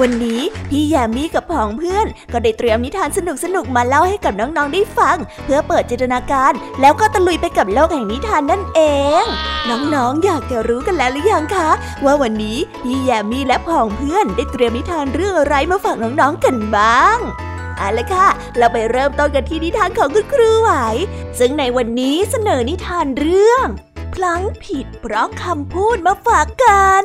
วันนี้พี่แยมมี่กับผองเพื่อน ก็ได้เตรียมนิทานสนุกๆมาเล่าให้กับน้องๆได้ฟัง เพื่อเปิดจินตนาการ แล้วก็ตะลุยไปกับโลกแห่งนิทานนั่นเอง น้องๆอยากจะรู้กันแล้วหรือยังคะ ว่าวันนี้พี่แยมมี่และผองเพื่อนได้เตรียมนิทานเรื่องอะไรมาฝากน้องๆกันบ้างเอาละค่ะ เราไปเริ่มต้นกันที่นิทานของคุณครูไหว ซึ่งในวันนี้เสนอนิทานเรื่อง พลั้งผิดเพราะคำพูดมาฝากกัน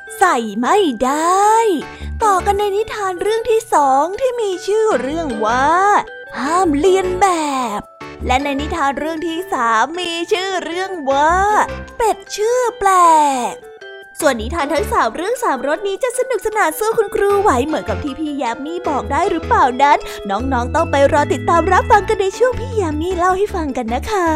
ใส่ไม่ได้ ต่อกันในนิทานเรื่องที่สองที่มีชื่อเรื่องว่า ห้ามเลียนแบบ และในนิทานเรื่องที่สามมีชื่อเรื่องว่า เป็ดชื่อแปลกส่วนนิทานทั้งสามเรื่องสามรสนี้จะสนุกสนานสู้คุณครูไหวเหมือนกับที่พี่ยามีบอกได้หรือเปล่านั้น น้องๆต้องไปรอติดตามรับฟังกันในช่วงพี่ยามีเล่าให้ฟังกันนะคะ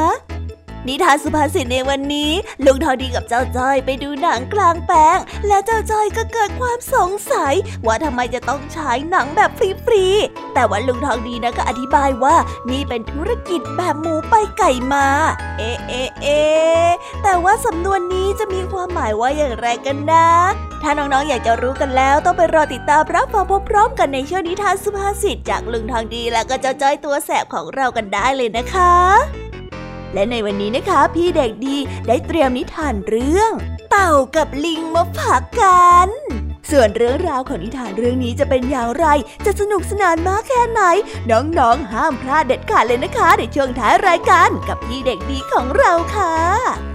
นิทานสุภาษิตในวันนี้ ลุงทองดีกับเจ้าจ้อยไปดูหนังกลางแปลง และเจ้าจ้อยก็เกิดความสงสัย ว่าทำไมจะต้องฉายหนังแบบฟรีๆ แต่ว่าลุงทองดีนะก็อธิบายว่านี่เป็นธุรกิจแบบหมูไปไก่มา เอะเอะเอะแต่ว่าสำนวนนี้จะมีความหมายว่าอย่างไรกันนะ ถ้าน้องๆ อยากจะรู้กันแล้วต้องไปรอติดตามรับฟังพร้อมๆกันในช่วงนิทานสุภาษิตจากลุงทองดีและก็เจ้าจ้อยตัวแสบของเรากันได้เลยนะคะ และในวันนี้นะคะ พี่เด็กดีได้เตรียมนิทานเรื่อง เต่ากับลิงมาฝากกัน ส่วนเรื่องราวของนิทานเรื่องนี้จะเป็นอย่างไร จะสนุกสนานมากแค่ไหน น้องๆห้ามพลาดเด็ดขาดเลยนะคะ ในช่วงท้ายรายการกับพี่เด็กดีของเราค่ะ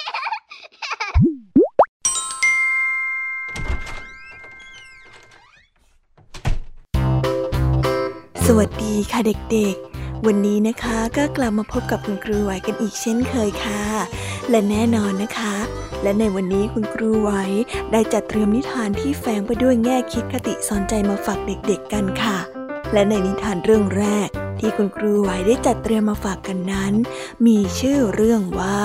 ดีค่ะเด็กๆ วันนี้นะคะก็กลับมาพบกับคุณครูไหวกันอีกเช่นเคยค่ะ และแน่นอนนะคะ และในวันนี้คุณครูไหวได้จัดเตรียมนิทานที่แฝงไปด้วยแง่คิดคติสอนใจมาฝากเด็กๆกันค่ะ และในนิทานเรื่องแรก ที่คุณครูไหวได้จัดเตรียมมาฝากกันนั้น มีชื่อเรื่องว่า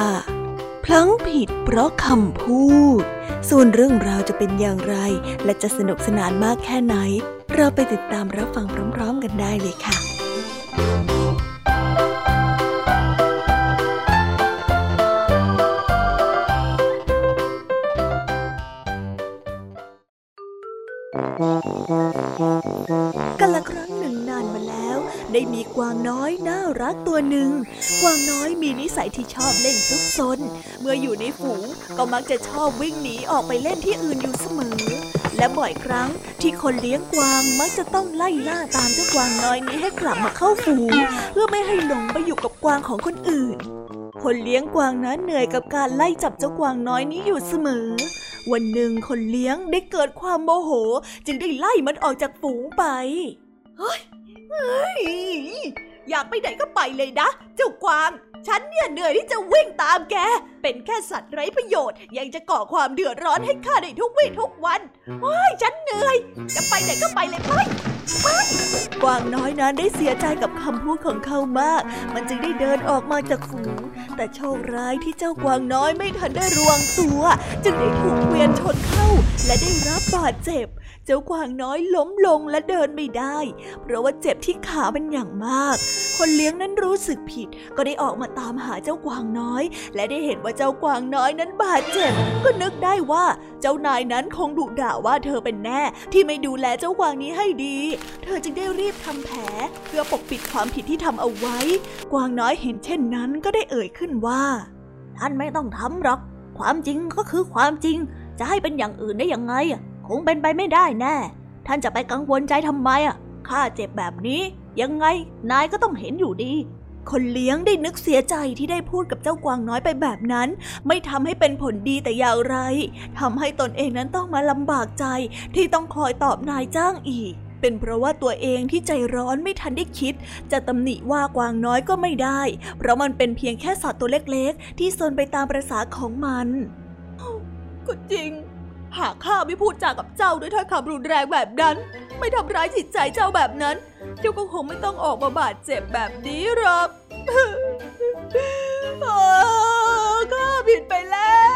พลั้งผิดเพราะคำพูด ส่วนเรื่องราวจะเป็นอย่างไร และจะสนุกสนานมากแค่ไหนเราไปติดตามรับฟังพร้อม ๆ กันได้เลยค่ะ กันละครั้งหนึ่งนานมาแล้ว ได้มีกวางน้อยน่ารักตัวหนึ่ง กวางน้อยมีนิสัยที่ชอบเล่นซุกซน เมื่ออยู่ในฝูงก็มักจะชอบวิ่งหนีออกไปเล่นที่อื่นอยู่เสมอ และบ่อยครั้งที่คนเลี้ยงกวางมักจะต้องไล่ล่าตามเจ้ากวางน้อยนี้ให้กลับมาเข้าฝูงเพื่อไม่ให้หลงไปอยู่กับกวางของคนอื่น คนเลี้ยงกวางนั้นเหนื่อยกับการไล่จับเจ้ากวางน้อยนี้อยู่เสมอ วันหนึ่งคนเลี้ยงได้เกิดความโมโห จึงได้ไล่มันออกจากฝูงไปเฮ้ยเฮ้ยอยากไปไหนก็ไปเลยนะ เจ้ากวาง ฉันเนี่ยเหนื่อยที่จะวิ่งตามแก เป็นแค่สัตว์ไร้ประโยชน์ ยังจะก่อความเดือดร้อนให้ข้าได้ทุกวี่ทุกวันว้ายฉันเหนื่อย จะไปไหนก็ไปเลยไปไปกวางน้อยนั้นได้เสียใจกับคำพูดของเขามาก มันจึงได้เดินออกมาจากฝูง แต่โชคร้ายที่เจ้ากวางน้อยไม่ทันได้รวงตัว จึงได้ถูกเกวียนชนเข้า และได้รับบาดเจ็บ เจ้ากวางน้อยล้มลงและเดินไม่ได้ เพราะว่าเจ็บที่ขาเป็นอย่างมาก คนเลี้ยงนั้นรู้สึกผิด ก็ได้ออกมาตามหาเจ้ากวางน้อย และได้เห็นว่าเจ้ากวางน้อยนั้นบาดเจ็บ ก็นึกได้ว่าเจ้านายนั้นคงดุด่าว่าเธอเป็นแน่ที่ไม่ดูแลเจ้ากวางนี้ให้ดี เธอจึงได้รีบทำแผล เพื่อปกปิดความผิดที่ทำเอาไว้ กวางน้อยเห็นเช่นนั้นก็ได้เอ่ยขึ้นว่าท่านไม่ต้องทำหรอก ความจริงก็คือความจริง จะให้เป็นอย่างอื่นได้ยังไงคงเป็นไปไม่ได้แน่ ท่านจะไปกังวลใจทำไมอะข้าเจ็บแบบนี้ ยังไงนายก็ต้องเห็นอยู่ดี คนเลี้ยงได้นึกเสียใจที่ได้พูดกับเจ้ากวางน้อยไปแบบนั้น ไม่ทำให้เป็นผลดีแต่อย่างไรทำให้ตนเองนั้นต้องมาลำบากใจที่ต้องคอยตอบนายจ้างอีกเป็นเพราะว่าตัวเองที่ใจร้อนไม่ทันได้คิด จะตำหนิว่ากวางน้อยก็ไม่ได้ เพราะมันเป็นเพียงแค่สัตว์ตัวเล็กๆ ที่ซนไปตามประษาของมัน ก็จริง หากข้าไม่พูดจากับเจ้าด้วยถ้อยคำรุนแรงแบบนั้น ไม่ทำร้ายจิตใจเจ้าแบบนั้นเจ้าก็คงไม่ต้องออกมาบาดเจ็บแบบนี้หรอกข้าผิดไปแล้ว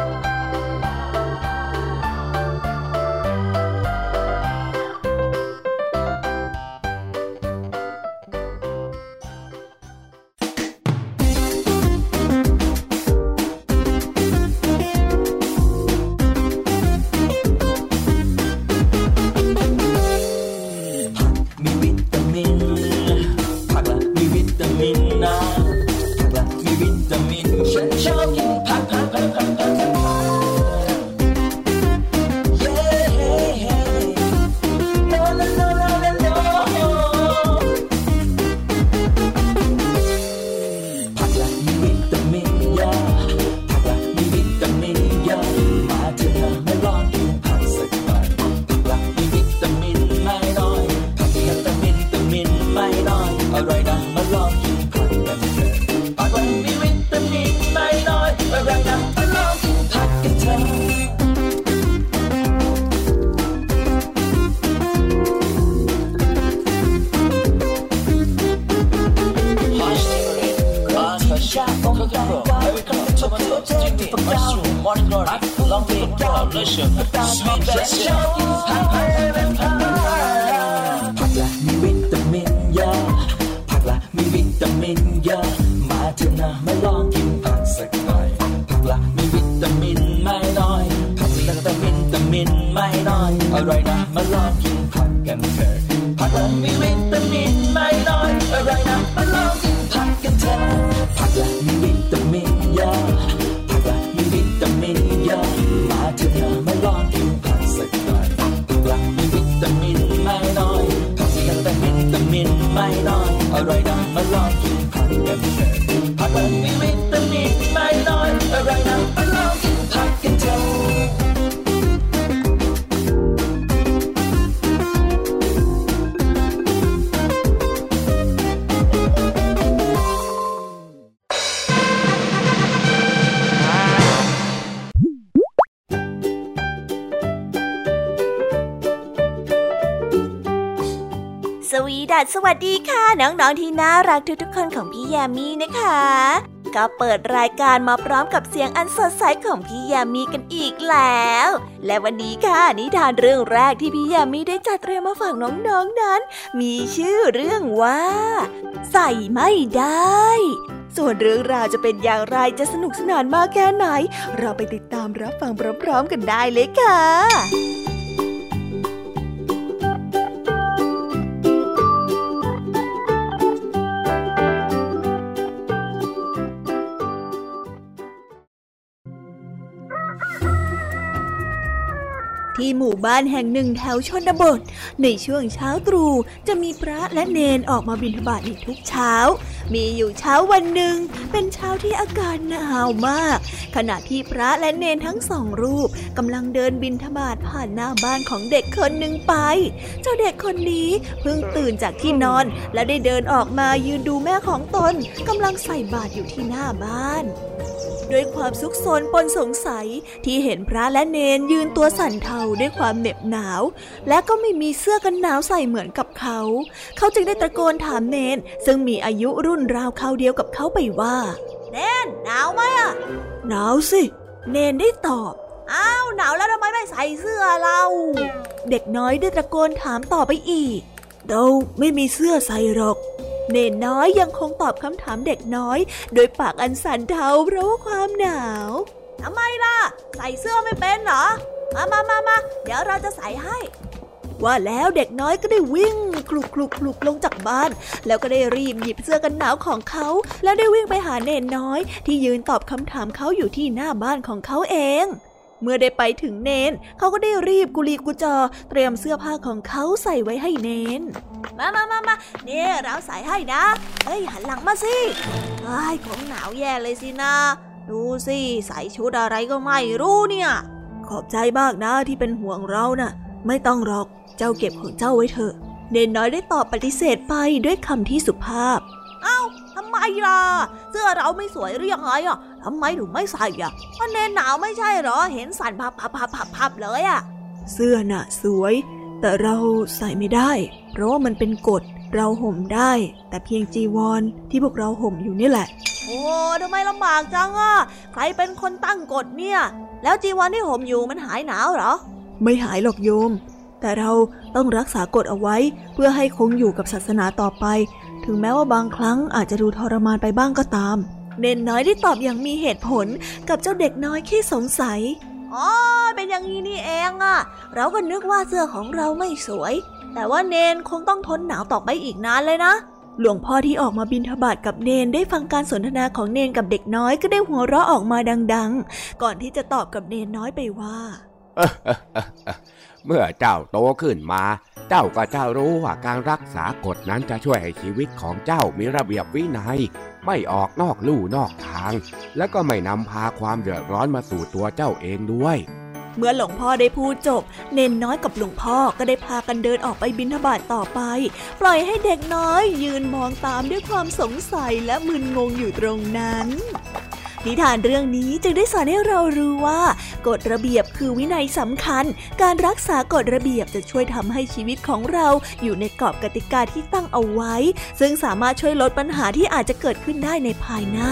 Lord, long to the coalition, sweet blessing. Pagla mi vitamin ya, pagla mi vitamin ya, มาเถอะนะมาลองกินผักสักหน่อยผักละมีวิตามินไม่น้อยผักมีวิตามินวิตามินไม่น้อยอร่อยนะ วัสดีค่ะน้องๆที่น่ารักทุกๆคนของพี่ยามีนะคะ ก็เปิดรายการมาพร้อมกับเสียงอันสดใสของพี่ยามีกันอีกแล้ว และวันนี้ค่ะนิทานเรื่องแรกที่พี่ยามีได้จัดเตรียมมาฝากน้องๆนนั้น มีชื่อเรื่องว่า ใส่ไม่ได้ ส่วนเรื่องราวจะเป็นอย่างไรจะสนุกสนานมากแค่ไหน เราไปติดตามรับฟังพร้อมๆกันได้เลยค่ะ ที่หมู่บ้านแห่งหนึ่งแถวชนบท ในช่วงเช้าตรู่จะมีพระและเนนออกมาบิณฑบาตในทุกเช้า มีอยู่เช้าวันหนึ่ง เป็นเช้าที่อากาศหนาวมาก ขณะที่พระและเนนทั้งสองรูปกำลังเดินบิณฑบาตผ่านหน้าบ้านของเด็กคนหนึ่งไป เจ้าเด็กคนนี้เพิ่งตื่นจากที่นอน และได้เดินออกมายืนดูแม่ของตนกำลังใส่บาตรอยู่ที่หน้าบ้าน ด้วยความซุกซนปนสงสัยที่เห็นพระและเนนยืนตัวสั่นเทาด้วยความเหน็บหนาว และก็ไม่มีเสื้อกันหนาวใส่เหมือนกับเขา เขาจึงได้ตะโกนถามเนน ซึ่งมีอายุรุ่นราวเขาเดียวกับเขาไปว่า เนนหนาวไหมอะหนาวสิ เนนได้ตอบอ้าวหนาวแล้วทำไมไม่ใส่เสื้อเรา เด็กน้อยได้ตะโกนถามต่อไปอีก เราไม่มีเสื้อใส่หรอก เนนน้อยยังคงตอบคำถามเด็กน้อย โดยปากอันสั่นเทาเพราะว่าความหนาวทำไมล่ะ ใส่เสื้อไม่เป็นเหรอ มามามามาเดี๋ยวเราจะใส่ให้ว่าแล้วเด็กน้อยก็ได้วิ่งคลุกคลุกคลุกลงจากบ้าน แล้วก็ได้รีบหยิบเสื้อกันหนาวของเขา แล้วได้วิ่งไปหาเนนน้อย ที่ยืนตอบคำถามเขาอยู่ที่หน้าบ้านของเขาเอง เมื่อได้ไปถึงเนน เขาก็ได้รีบกุลีกุจอ เตรียมเสื้อผ้าของเขาใส่ไว้ให้เนน มามามามาเนี่ยเราใส่ให้นะเฮ้ยหันหลังมาสิไอ้ของหนาวแย่เลยสินะ ดูสิใส่ชุดอะไรก็ไม่รู้เนี่ย ขอบใจมากนะที่เป็นห่วงเรานะ่ะ ไม่ต้องหรอก เจ้าเก็บของเจ้าไว้เถอะ เนนน้อยได้ตอบปฏิเสธไปด้วยคำที่สุภาพ เอ้าทำไมล่ะ เสื้อเราไม่สวยหรือยังไงอะ ทำไมถึงไม่ใส่อะมันเนนหนาวไม่ใช่หรอ เห็นสั่นพับพับพับพับพับเลยอะ เสื้อน่ะ สวย แต่เราใส่ไม่ได้ เพราะว่ามันเป็นกฎ เราห่มได้ แต่เพียงจีวรที่พวกเราห่มอยู่นี่แหละ โอ้ทำไมลำบากจังอะ ใครเป็นคนตั้งกฎเนี่ย แล้วจีวรที่ห่มอยู่มันหายหนาวเหรอ ไม่หายหรอกโยม แต่เราต้องรักษากฎเอาไว้เพื่อให้คงอยู่กับศาสนาต่อไป ถึงแม้ว่าบางครั้งอาจจะดูทรมานไปบ้างก็ตาม เนนน้อยได้ตอบอย่างมีเหตุผลกับเจ้าเด็กน้อยขี้สงสัย อ๋อ เป็นอย่างนี้นี่เองอะเราก็นึกว่าเสื้อของเราไม่สวย แต่ว่าเนนคงต้องทนหนาวต่อไปอีกนานเลยนะ หลวงพ่อที่ออกมาบินทบาทกับเนนได้ฟังการสนทนาของเนนกับเด็กน้อยก็ได้หัวเราะออกมาดัง ๆ ก่อนที่จะตอบกับเนนน้อยไปว่า เมื่อเจ้าโตขึ้นมา เจ้าก็จะรู้ว่าการรักษากฎนั้นจะช่วยให้ชีวิตของเจ้ามีระเบียบวินัย ไม่ออกนอกลู่นอกทาง และก็ไม่นำพาความเดือดร้อนมาสู่ตัวเจ้าเองด้วยเมื่อหลวงพ่อได้พูดจบ เนนน้อยกับหลวงพ่อก็ได้พากันเดินออกไปบิณฑบาตต่อไป ปล่อยให้เด็กน้อยยืนมองตามด้วยความสงสัยและมึนงงอยู่ตรงนั้น นิทานเรื่องนี้จึงได้สอนให้เรารู้ว่า กฎระเบียบคือวินัยสำคัญ การรักษากฎระเบียบจะช่วยทำให้ชีวิตของเราอยู่ในกรอบกติกาที่ตั้งเอาไว้ ซึ่งสามารถช่วยลดปัญหาที่อาจจะเกิดขึ้นได้ในภายหน้า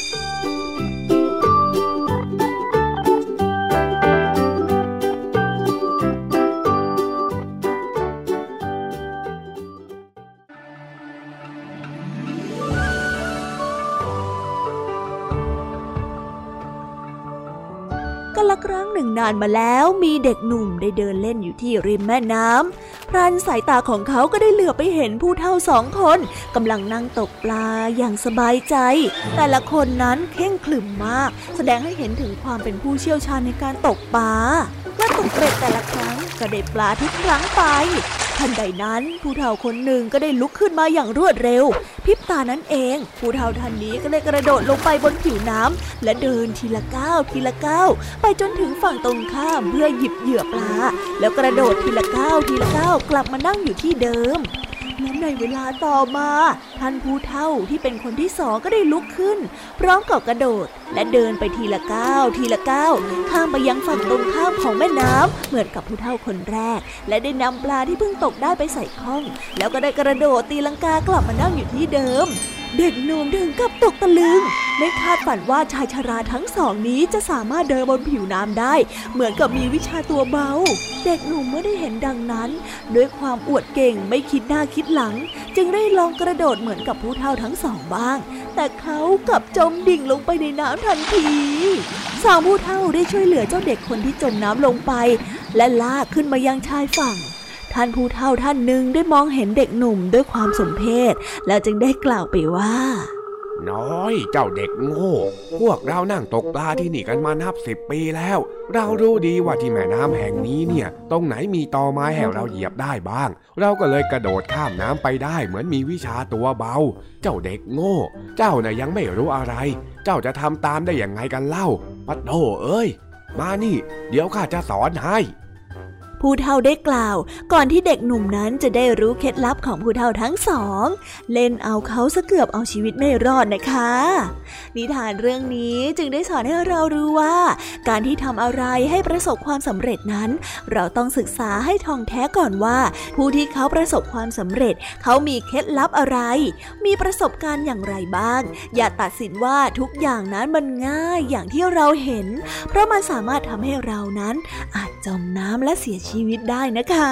ครั้งหนึ่งนานมาแล้วมีเด็กหนุ่มได้เดินเล่นอยู่ที่ริมแม่น้ำพรานสายตาของเขาก็ได้เหลือไปเห็นผู้เฒ่าสองคนกำลังนั่งตกปลาอย่างสบายใจ แต่ละคนนั้นเข่งขลึมมาก แสดงให้เห็นถึงความเป็นผู้เชี่ยวชาญในการตกปลาและตกเบ็ดแต่ละครั้งก็ได้ปลาทุกครั้งไป ทันใดนั้นผู้เฒ่าคนหนึ่งก็ได้ลุกขึ้นมาอย่างรวดเร็วพริบตานั้นเองผู้เฒ่าท่านนี้ก็เลยกระโดดลงไปบนผิวน้ำและเดินทีละก้าวทีละก้าวไปจนถึงฝั่งตรงข้ามเพื่อหยิบเหยื่อปลา แล้วกระโดดทีละก้าวทีละก้าวกลับมานั่งอยู่ที่เดิม และในเวลาต่อมา ท่านผู้เฒ่าที่เป็นคนที่สองก็ได้ลุกขึ้น พร้อมกับกระโดด และเดินไปทีละก้าวทีละก้าวข้ามไปยังฝั่งตรงข้ามของแม่น้ำเหมือนกับผู้เฒ่าคนแรก และได้นำปลาที่เพิ่งตกได้ไปใส่ข้อง แล้วก็ได้กระโดดตีลังกากลับมานั่งอยู่ที่เดิม เด็กหนุ่มถึงกับตกตะลึง ไม่คาดฝันว่าชายชราทั้งสองนี้จะสามารถเดินบนผิวน้ำได้ เหมือนกับมีวิชาตัวเบา เด็กหนุ่มเมื่อได้เห็นดังนั้น ด้วยความอวดเก่งไม่คิดหน้าคิดหลัง จึงได้ลองกระโดดเหมือนกับผู้เฒ่าทั้งสองบ้าง แต่เขากลับจมดิ่งลงไปในน้ำทันทีสองผู้เฒ่าได้ช่วยเหลือเจ้าเด็กคนที่จมน้ำลงไป และลากขึ้นมายังชายฝั่ง ท่านผู้เฒ่าท่านหนึ่งได้มองเห็นเด็กหนุ่มด้วยความสมเพชแล้วจึงได้กล่าวไปว่า น้อยเจ้าเด็กโง่ พวกเรานั่งตกปลาที่นี่กันมานับสิบปีแล้ว เรารู้ดีว่าที่แม่น้ำแห่งนี้เนี่ย ตรงไหนมีตอไม้ให้เราเหยียบได้บ้าง เราก็เลยกระโดดข้ามน้ำไปได้เหมือนมีวิชาตัวเบา เจ้าเด็กโง่ เจ้าน่ะยังไม่รู้อะไร เจ้าจะทำตามได้อย่างไงกันเล่าปัดโธเอ้ย มานี่ เดี๋ยวข้าจะสอนให้ ผู้เฒ่าได้กล่าว ก่อนที่เด็กหนุ่มนั้นจะได้รู้เคล็ดลับของผู้เฒ่าทั้งสอง เล่นเอาเขาสะเกือบเอาชีวิตไม่รอดนะคะ นิทานเรื่องนี้จึงได้สอนให้เรารู้ว่า การที่ทำอะไรให้ประสบความสำเร็จนั้น เราต้องศึกษาให้ท่องแท้ก่อนว่า ผู้ที่เขาประสบความสำเร็จ เขามีเคล็ดลับอะไร มีประสบการณ์อย่างไรบ้าง อย่าตัดสินว่าทุกอย่างนั้นมันง่ายอย่างที่เราเห็น เพราะมันสามารถทำให้เรานั้น อาจจมน้ำและเสียชีวิตชีวิตได้นะคะ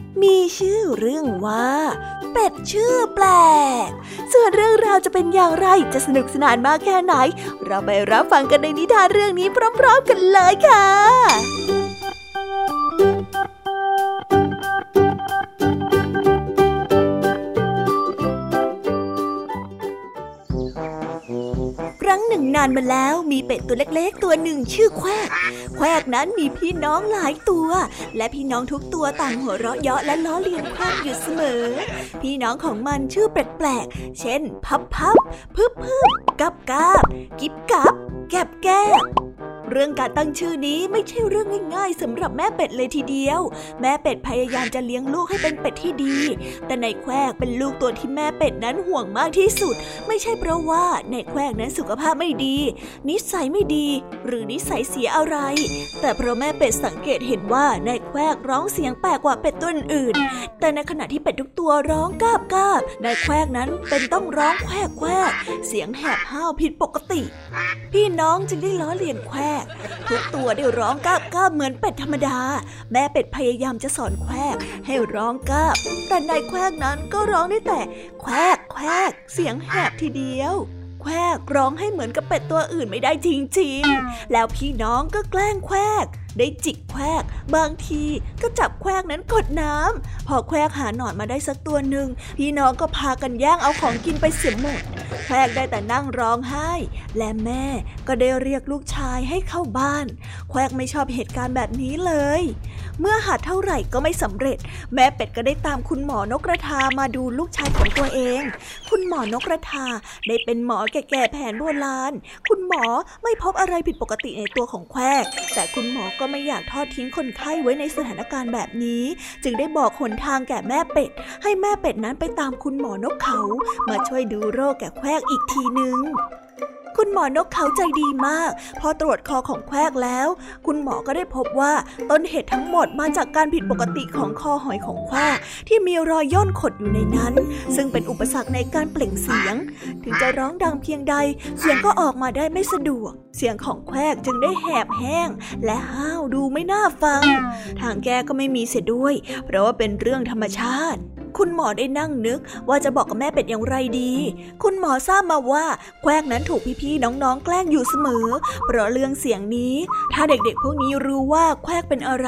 มีชื่อเรื่องว่าเป็ดชื่อแปลก ส่วนเรื่องราวจะเป็นอย่างไรจะสนุกสนานมากแค่ไหน เราไปรับฟังกันในนิทานเรื่องนี้พร้อม ๆ กันเลยค่ะ หนึ่งนานมาแล้วมีเป็ดตัวเล็กๆ ตัวหนึ่งชื่อแควกแควกนั้นมีพี่น้องหลายตัว และพี่น้องทุกตัวต่างหัวเราะเยาะและล้อเลียนแควกอยู่เสมอ พี่น้องของมันชื่อแปลกๆ เช่น พับพับพึบพึบกับกาบกิบกับแกบแกบ เรื่องการตั้งชื่อนี้ไม่ใช่เรื่องง่ายๆสำหรับแม่เป็ดเลยทีเดียว แม่เป็ดพยายามจะเลี้ยงลูกให้เป็นเป็ดที่ดี แต่ในแควกเป็นลูกตัวที่แม่เป็ดนั้นห่วงมากที่สุด ไม่ใช่เพราะว่าในแควกนั้นสุขภาพไม่ดี นิสัยไม่ดี หรือนิสัยเสียอะไร แต่เพราะแม่เป็ดสังเกตเห็นว่าในแควกร้องเสียงแปลกกว่าเป็ดตัวอื่น แต่ในขณะที่เป็ดทุกตัวร้องกาบกาบในแควกนั้นเป็นต้องร้องแควกแควกเสียงแหบห้าวผิดปกติ พี่น้องจึงได้ล้อเลียนแควกทุกตัวได้ร้องก้าบก้าบเหมือนเป็ดธรรมดา แม่เป็ดพยายามจะสอนแควก ให้ร้องก้าบแต่นายแควกนั้นก็ร้องได้แต่ แควกแควกเสียงแหบทีเดียว แควกร้องให้เหมือนกับเป็ดตัวอื่นไม่ได้จริงๆ แล้วพี่น้องก็แกล้งแควก ได้จิกแควก บางทีก็จับแควกนั้นกดน้ำพอแควกหาหนอนมาได้สักตัวหนึ่งพี่น้องก็พากันย่างเอาของกินไปเสียหมดแควกได้แต่นั่งร้องไห้ และแม่ก็ได้เรียกลูกชายให้เข้าบ้าน แควกไม่ชอบเหตุการณ์แบบนี้เลย เมื่อหาเท่าไหร่ก็ไม่สำเร็จ แม่เป็ดก็ได้ตามคุณหมอนกกระทามาดูลูกชายของตัวเอง คุณหมอนกกระทาได้เป็นหมอแก่ๆแผนโบราณ คุณหมอไม่พบอะไรผิดปกติในตัวของแควก แต่คุณหมอก็ไม่อยากทอดทิ้งคนไข้ไว้ในสถานการณ์แบบนี้ จึงได้บอกหนทางแก่แม่เป็ด ให้แม่เป็ดนั้นไปตามคุณหมอนกเขา มาช่วยดูโรคแก่แควกอีกทีนึง คุณหมอนกเขาใจดีมาก พอตรวจคอของแควกแล้ว คุณหมอก็ได้พบว่าต้นเหตุทั้งหมดมาจากการผิดปกติของคอหอยของแควกที่มีรอยย่นขดอยู่ในนั้น ซึ่งเป็นอุปสรรคในการเปล่งเสียง ถึงจะร้องดังเพียงใด เสียงก็ออกมาได้ไม่สะดวก เสียงของแควกจึงได้แหบแห้ง และห้าวดูไม่น่าฟัง ทางแก้ก็ไม่มีเสียด้วย เพราะว่าเป็นเรื่องธรรมชาติคุณหมอได้นั่งนึกว่าจะบอกกับแม่เป็ดอย่างไรดี คุณหมอทราบมาว่าแควกนั้นถูกพี่ๆน้องๆแกล้งอยู่เสมอ เพราะเรื่องเสียงนี้ ถ้าเด็กๆ พวกนี้รู้ว่าแควกเป็นอะไร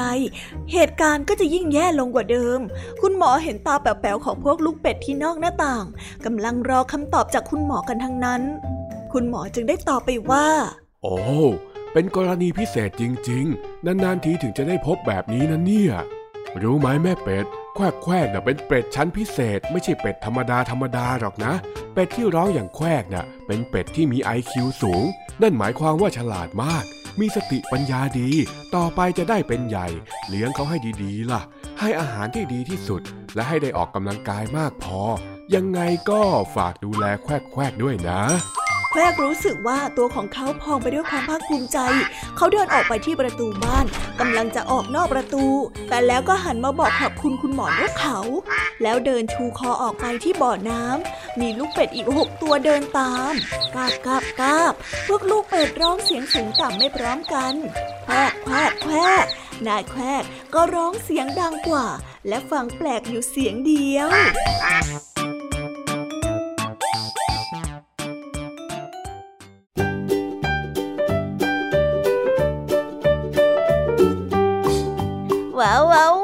เหตุการณ์ก็จะยิ่งแย่ลงกว่าเดิม คุณหมอเห็นตาแป๋วๆของพวกลูกเป็ดที่นอกหน้าต่างกำลังรอคำตอบจากคุณหมอกันทั้งนั้น คุณหมอจึงได้ตอบไปว่า โอ้เป็นกรณีพิเศษจริงๆ นานๆทีถึงจะได้พบแบบนี้นะเนี่ย รู้ไหมแม่เป็ด แควกแควกน่ะเป็นเป็ดชั้นพิเศษ ไม่ใช่เป็ดธรรมดาธรรมดาหรอกนะ เป็ดที่ร้องอย่างแควกน่ะเป็นเป็ดที่มีไอคิวสูง นั่นหมายความว่าฉลาดมาก มีสติปัญญาดี ต่อไปจะได้เป็นใหญ่ เลี้ยงเขาให้ดีๆ ล่ะ ให้อาหารที่ดีที่สุด และให้ได้ออกกำลังกายมากพอ ยังไงก็ฝากดูแลแควกแควกด้วยนะ แควกรู้สึกว่าตัวของเขาพองไปด้วยความภาคภูมิใจ เขาเดินออกไปที่ประตูบ้านกำลังจะออกนอกประตู แต่แล้วก็หันมาบอกขอบคุณคุณหมอนกเขา แล้วเดินชูคอออกไปที่บ่อน้ำมีลูกเป็ดอีกหกตัวเดินตามกาบกาบกาบพวกลูกเป็ดร้องเสียงสูงต่ำไม่พร้อมกันแควแควแควกนายแควกก็ร้องเสียงดังกว่า และฟังแปลกอยู่เสียงเดียว ว้าวว้าวว้าว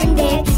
and dance.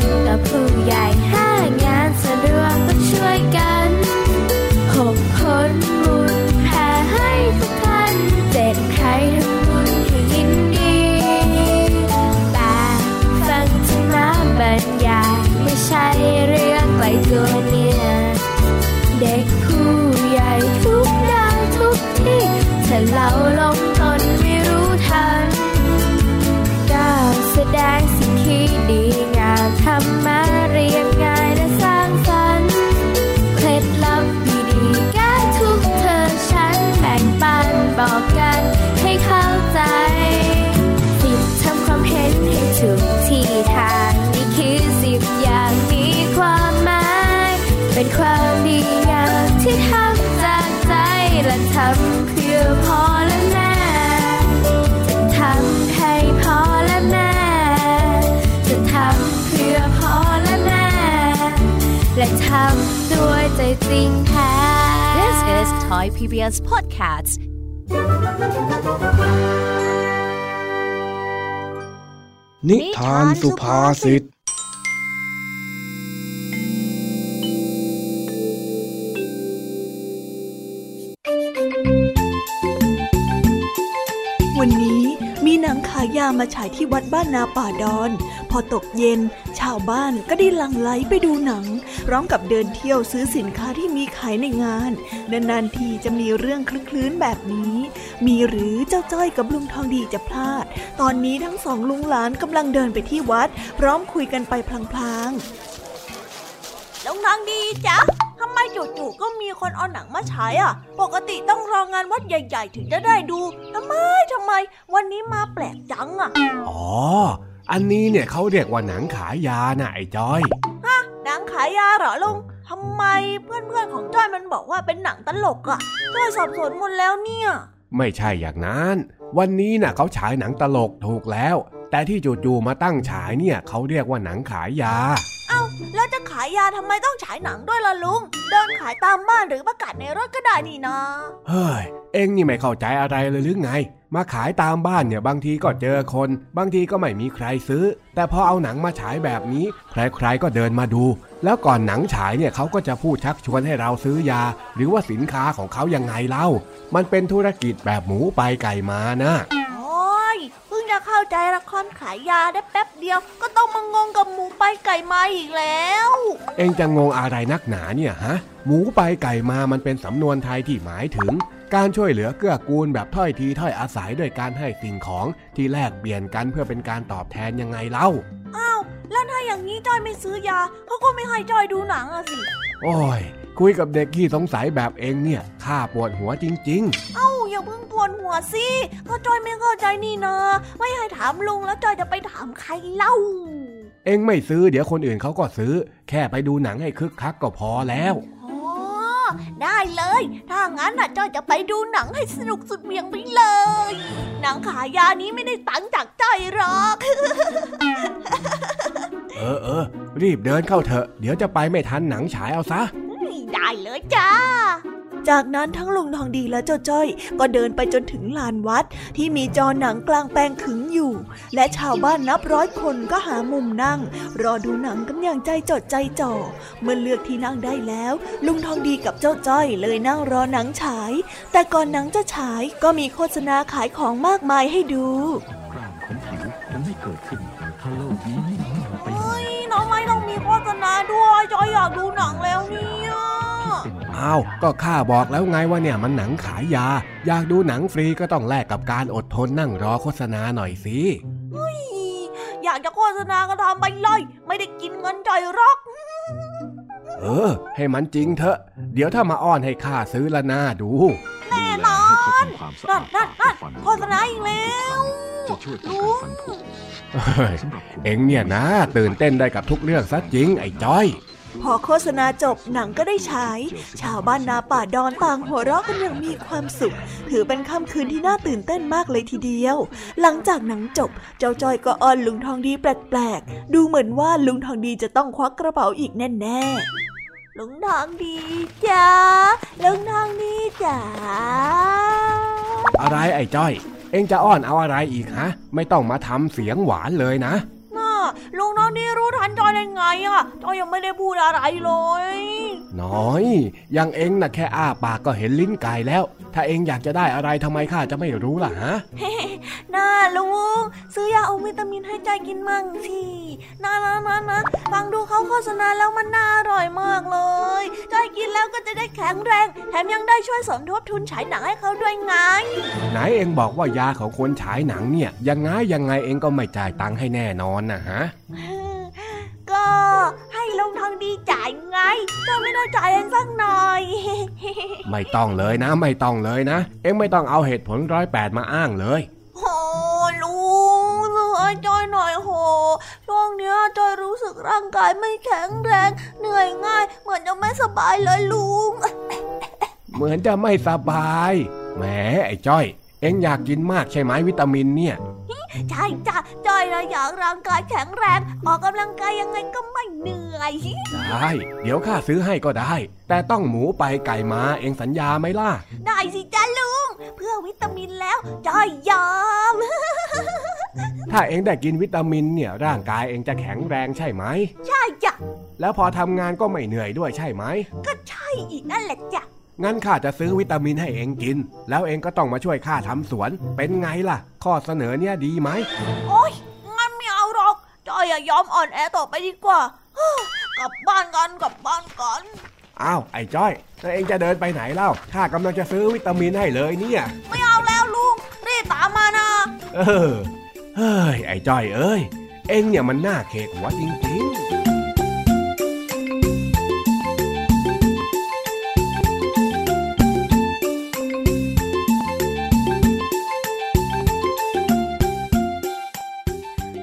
นกับผู้ใหญ่ ทำด้วยใจจริงแท้ This is Thai PBS Podcast นิทานสุภาษิตวันนี้มีหนังขายยามาฉายที่วัดบ้านนาป่าดอน พอตกเย็น ชาวบ้านก็ได้หลั่งไหลไปดูหนังพ ร้อมกับเดินเที่ยวซื้อสินค้าที่มีขายในงาน นานๆทีจะมีเรื่องคลึกคลื้นแบบนี้ มีหรือเจ้าจ้อยกับลุงทองดีจะพลาด ตอนนี้ทั้งสองลุงหลานกำลังเดินไปที่วัด พร้อมคุยกันไปพลางๆลุงทองดีจ๊ะทำไมจู่ๆก็มีคนเอาหนังมาฉายอะ ปกติต้องรองานวัดใหญ่ ๆ ถึงจะได้ดูทำไมทำไม วันนี้มาแปลกจังอะ อ๋อ อันนี้เนี่ยเขาเรียกว่าหนังขายยานะไอ้จอย หนังขายยาเหรอลุงทำไมเพื่อนๆของจ้อยมันบอกว่าเป็นหนังตลกอะจ้อยสับสนหมดแล้วเนี่ย ไม่ใช่อย่างนั้น วันนี้น่ะเขาฉายหนังตลกถูกแล้ว แต่ที่จู่ๆมาตั้งฉายเนี่ยเขาเรียกว่าหนังขายยา เอ้าแล้วจะขายยาทำไมต้องฉายหนังด้วยล่ะลุง เดินขายตามบ้านหรือประกาศในรถก็ได้นี่นะ เฮ้ย เอ็งนี่ไม่เข้าใจอะไรเลยหรือไง มาขายตามบ้านเนี่ยบางทีก็เจอคน บางทีก็ไม่มีใครซื้อ แต่พอเอาหนังมาฉายแบบนี้ ใครๆก็เดินมาดู แล้วก่อนหนังฉายเนี่ยเขาก็จะพูดชักชวนให้เราซื้อยา หรือว่าสินค้าของเขายังไงเล่า มันเป็นธุรกิจแบบหมูไปไก่มานะโอ้ยเพิ่ง จะเข้าใจละครขายยาได้แป๊บเดียว ก็ต้องมางงกับหมูไปไก่มาอีกแล้ว เองจะงงอะไรนักหนาเนี่ยฮะ หมูไปไก่มามันเป็นสำนวนไทยที่หมายถึง การช่วยเหลือเกื้อกูลแบบถ้อยทีถ้อยอาศัยด้วยการให้สิ่งของที่แลกเปลี่ยนกันเพื่อเป็นการตอบแทนยังไงเล่า อ้าว แล้วถ้าอย่างนี้จ้อยไม่ซื้อยาเขาก็ไม่ให้จ้อยดูหนังอะสิ โอ้ย คุยกับเด็กขี้สงสัยแบบเองเนี่ยข้าปวดหัวจริงเอ้าอย่าเพิ่งปวดหัวสิก็จ้อยไม่เข้าใจนี่นะ ไม่ให้ถามลุงแล้วจ้อยจะไปถามใครเล่าๆเองไม่ซื้อเดี๋ยวคนอื่นเขาก็ซื้อ แค่ไปดูหนังให้คึกคักก็พอแล้วอ๋อ ได้เลย ถ้างั้นน่ะจ้อยจะไปดูหนังให้สนุกสุดเวียงไปเลย หนังขายยานี้ไม่ได้ตังค์จากจ้อยหรอก เออเออรีบเดินเข้าเถอะ เดี๋ยวจะไปไม่ทันหนังฉายเอาซะ ได้เลยจ้า จากนั้นทั้งลุงทองดีและเจ้าจ้อย ก็เดินไปจนถึงลานวัด ที่มีจอหนังกลางแปลงขึงอยู่ และชาวบ้านนับร้อยคนก็หามุมนั่ง รอดูหนังกันอย่างใจจดใจจ่อ เมื่อเลือกที่นั่งได้แล้ว ลุงทองดีกับเจ้าจ้อยเลยนั่งรอหนังฉาย แต่ก่อนหนังจะฉายก็มีโฆษณาขายของมากมายให้ดูร่างของผิวจะไม่เกิดขึ้นถ้าโลกนี้ไม่หายไปเฮ้ยน้องไม่ต้องมีโฆษณาด้วยจอยอยากดูหนังแล้วเนี่ย อ้าว ก็ข้าบอกแล้วไงว่าเนี่ยมันหนังขายยา อยากดูหนังฟรีก็ต้องแลกกับการอดทนนั่งรอโฆษณาหน่อยสิอยากจะโฆษณาก็ทำไปเลย ไม่ได้กินเงินจอยหรอก เออ ให้มันจริงเถอะ เดี๋ยวถ้ามาอ้อนให้ข้าซื้อละหน้าดูแน่นอนนั่นนั่นนั่นโฆษณาอีกแล้วจะช่วยป้องกันฟันผุเฮ้ยสำหรับคุณเอ็งเนี่ยนะ ตื่นเต้นได้กับทุกเรื่องซะจริงไอ้จ้อย พอโฆษณาจบหนังก็ได้ฉาย ชาวบ้านนาป่าดอนต่างหัวเราะกันอย่างมีความสุข ถือเป็นค่ำคืนที่น่าตื่นเต้นมากเลยทีเดียว หลังจากหนังจบ เจ้าจอยก็อ้อนลุงทองดีแปลกๆ ดูเหมือนว่าลุงทองดีจะต้องควักกระเป๋าอีกแน่ๆ ลุงทองดีจ้าลุงทองดีจ้าอะไรไอ้จ้อย เอ็งจะอ้อนเอาอะไรอีกฮะ ไม่ต้องมาทำเสียงหวานเลยนะ ลุงน้องนี่รู้ทันจอยได้ไงอะจอยยังไม่ได้พูดอะไรเลย น้อยอยังเอ็งน่ะแค่อ้าปากก็เห็นลิ้นไก่แล้ว ถ้าเอ็งอยากจะได้อะไรทำไมข้าจะไม่รู้ล่ะฮะน่าลุง ซื้อยาอมวิตามินให้จอยกินมั่งสิน่านะนะนะฟังดูเขาโฆษณาแล้วมันน่าอร่อยมากเลยจอยกินแล้วก็จะได้แข็งแรง แถมยังได้ช่วยสมทบทุนฉายหนังให้เขาด้วยไง ไหนเอ็งบอกว่ายาของคนฉายหนังเนี่ยยังไงยังไงเอ็งก็ไม่จ่ายตังค์ให้แน่นอนนะฮะก็ให้ลุงทองดีจ่ายไงก็ไม่ได้จ่ายเองสักหน่อย ไม่ต้องเลยนะ ไม่ต้องเลยนะ เอ็งไม่ต้องเอาเหตุผลร้อยแปดมาอ้างเลยโอ้ลุงช่ วยจอยหน่อยโหช่วงเนี้ยจอยรู้สึกร่างกายไม่แข็งแรง เหนื่อยง่าย เหมือนจะไม่สบายเลยลุง เหมือนจะไม่สบาย แหมไอ้จ้อย เอ็งอยากกินมากใช่ไหมวิตามินเนี่ย ใช่จ้ะจอยนะอยากร่างกายแข็งแรง ออกกำลังกายยังไงก็ไม่เหนื่อย ได้ เดี๋ยวข้าซื้อให้ก็ได้ แต่ต้องหมูไปไก่มาเอ็งสัญญาไหมล่ะ ได้สิจ้าลุง เพื่อวิตามินแล้วจอยยอม ถ้าเอ็งได้กินวิตามินเนี่ยร่างกายเอ็งจะแข็งแรงใช่ไหม ใช่จ้ะ แล้วพอทำงานก็ไม่เหนื่อยด้วยใช่ไหม ก็ใช่อีกนั่นแหละจ้ะ งั้นข้าจะซื้อวิตามินให้เอ็งกิน แล้วเอ็งก็ต้องมาช่วยข้าทำสวน เป็นไงล่ะ ข้อเสนอเนี่ยดีไหม โอ๊ย งั้นไม่เอาหรอกจอยอะยอมอ่อนแอต่อไปดีกว่า กลับบ้านกันกลับบ้านกันอ้าวไอ้จ้อยแล้วเอ็งจะเดินไปไหนเล่าข้ากำลังจะซื้อวิตามินให้เลยเนี่ย ไม่เอาแล้วลุงรีบตามมานะ เออ เฮ้ยไอ้จ้อยเอ้ย เอ็งเนี่ยมันน่าเขกหัวจริงๆ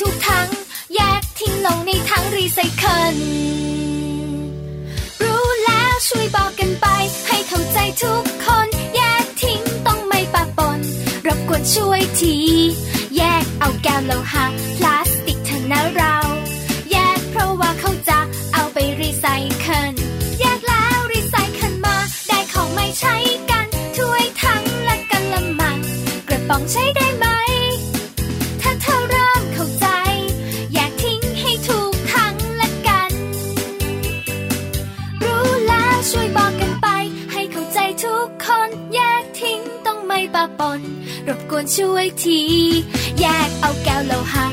ทุกทั้ง แยกทิ้งลงในถังรีไซเคิลรู้แล้วช่วยบอกกันไป ให้เข้าใจทุกคน แยกทิ้งต้องไม่ปะปนรบกวนช่วยที แยกเอาแก้วโลหะพลาสติกเถอะนะเรา แยกเพราะว่าเขาจะเอาไปรีไซเคิลแยกแล้วรีไซเคิลมา ได้ของไม่ใช้กันถ้วยทั้งและกันละมังกระป๋องใช้ได้ กวนช่วยที แยกเอาแก้วโลหะ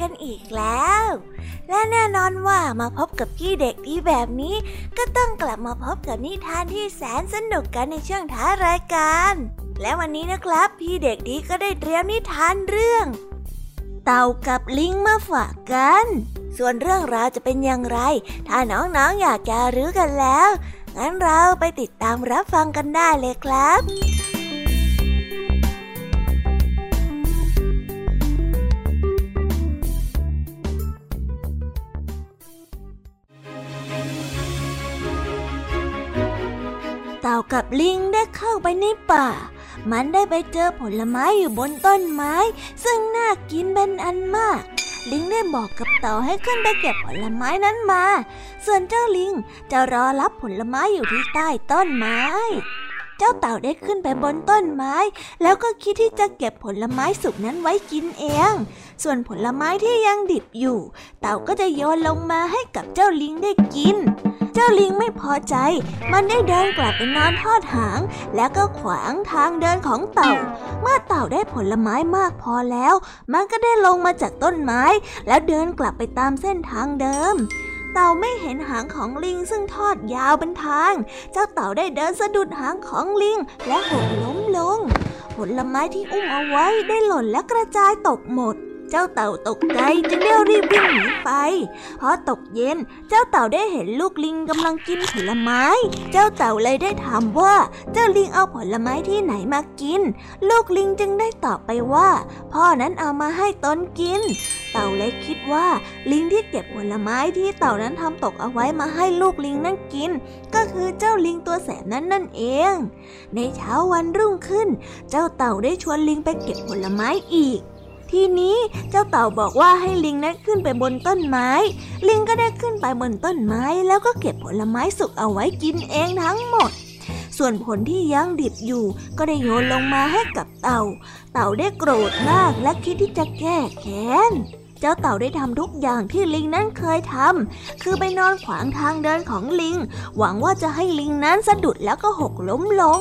กันอีกแล้ว และแน่นอนว่ามาพบกับพี่เด็กดีแบบนี้ ก็ต้องกลับมาพบกับนิทานที่แสนสนุกกันในช่วงท้ายรายการ และวันนี้นะครับ พี่เด็กดีก็ได้เตรียมนิทานเรื่อง เต่ากับลิงมาฝากกัน ส่วนเรื่องราวจะเป็นอย่างไร ถ้าน้องๆอยากจะรู้กันแล้วงั้นเราไปติดตามรับฟังกันได้เลยครับากับลิงได้เข้าไปในป่า มันได้ไปเจอผลไม้อยู่บนต้นไม้ ซึ่งน่ากินเป็นอันมาก ลิงได้บอกกับเต่าให้ขึ้นไปเก็บผลไม้นั้นมา ส่วนเจ้าลิงจะรอรับผลไม้อยู่ที่ใต้ต้นไม้ เจ้าเต่าได้ขึ้นไปบนต้นไม้ แล้วก็คิดที่จะเก็บผลไม้สุกนั้นไว้กินเอง ส่วนผลไม้ที่ยังดิบอยู่ เต่าก็จะโยนลงมาให้กับเจ้าลิงได้กิน เจ้าลิงไม่พอใจ มันได้เดินกลับไปนอนทอดหาง แล้วก็ขวางทางเดินของเต่า เมื่อเต่าได้ผลไม้มากพอแล้ว มันก็ได้ลงมาจากต้นไม้ แล้วเดินกลับไปตามเส้นทางเดิมเต่าไม่เห็นหางของลิงซึ่งทอดยาวเป็นทาง เจ้าเต่าได้เดินสะดุดหางของลิงและหกล้มลง ผลไม้ที่อุ้มเอาไว้ได้หล่นและกระจายตกหมด เจ้าเต่าตกใจจึงได้รีบวิ่งหนีไป พอตกเย็นเจ้าเต่าได้เห็นลูกลิงกำลังกินผลไม้ เจ้าเต่าเลยได้ถามว่าเจ้าลิงเอาผลไม้ที่ไหนมากิน ลูกลิงจึงได้ตอบไปว่า พ่อนั้นเอามาให้ตนกิน เต่าเลยคิดว่า ลิงที่เก็บผลไม้ที่เต่านั้นทำตกเอาไว้มาให้ลูกลิงนั่นกิน ก็คือเจ้าลิงตัวแสบนั้นนั่นเอง ในเช้าวันรุ่งขึ้น เจ้าเต่าได้ชวนลิงไปเก็บผลไม้อีก ทีนี้เจ้าเต่าบอกว่าให้ลิงนั้นขึ้นไปบนต้นไม้ ลิงก็ได้ขึ้นไปบนต้นไม้ แล้วก็เก็บผลไม้สุกเอาไว้กินเองทั้งหมด ส่วนผลที่ยังดิบอยู่ ก็ได้โยนลงมาให้กับเต่า เต่าได้โกรธมากและคิดที่จะแก้แค้นเจ้าเต่าได้ทำทุกอย่างที่ลิงนั้นเคยทำ คือไปนอนขวางทางเดินของลิง หวังว่าจะให้ลิงนั้นสะดุดแล้วก็หกล้มลง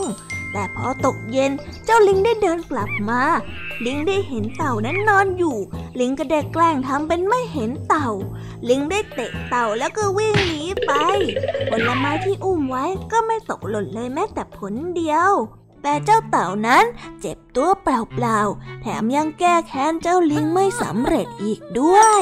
แต่พอตกเย็นเจ้าลิงได้เดินกลับมา ลิงได้เห็นเต่านั้นนอนอยู่ ลิงก็ได้แกล้งทำเป็นไม่เห็นเต่า ลิงได้เตะเต่าแล้วก็วิ่งหนีไป ผลไม้ที่อุ้มไว้ก็ไม่ตกหล่นเลยแม้แต่ผลเดียว แต่เจ้าเต่านั้นเจ็บตัวเปล่าๆ แถมยังแก้แค้นเจ้าลิงไม่สำเร็จอีกด้วย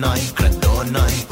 หน่อยกระโดดหน่อย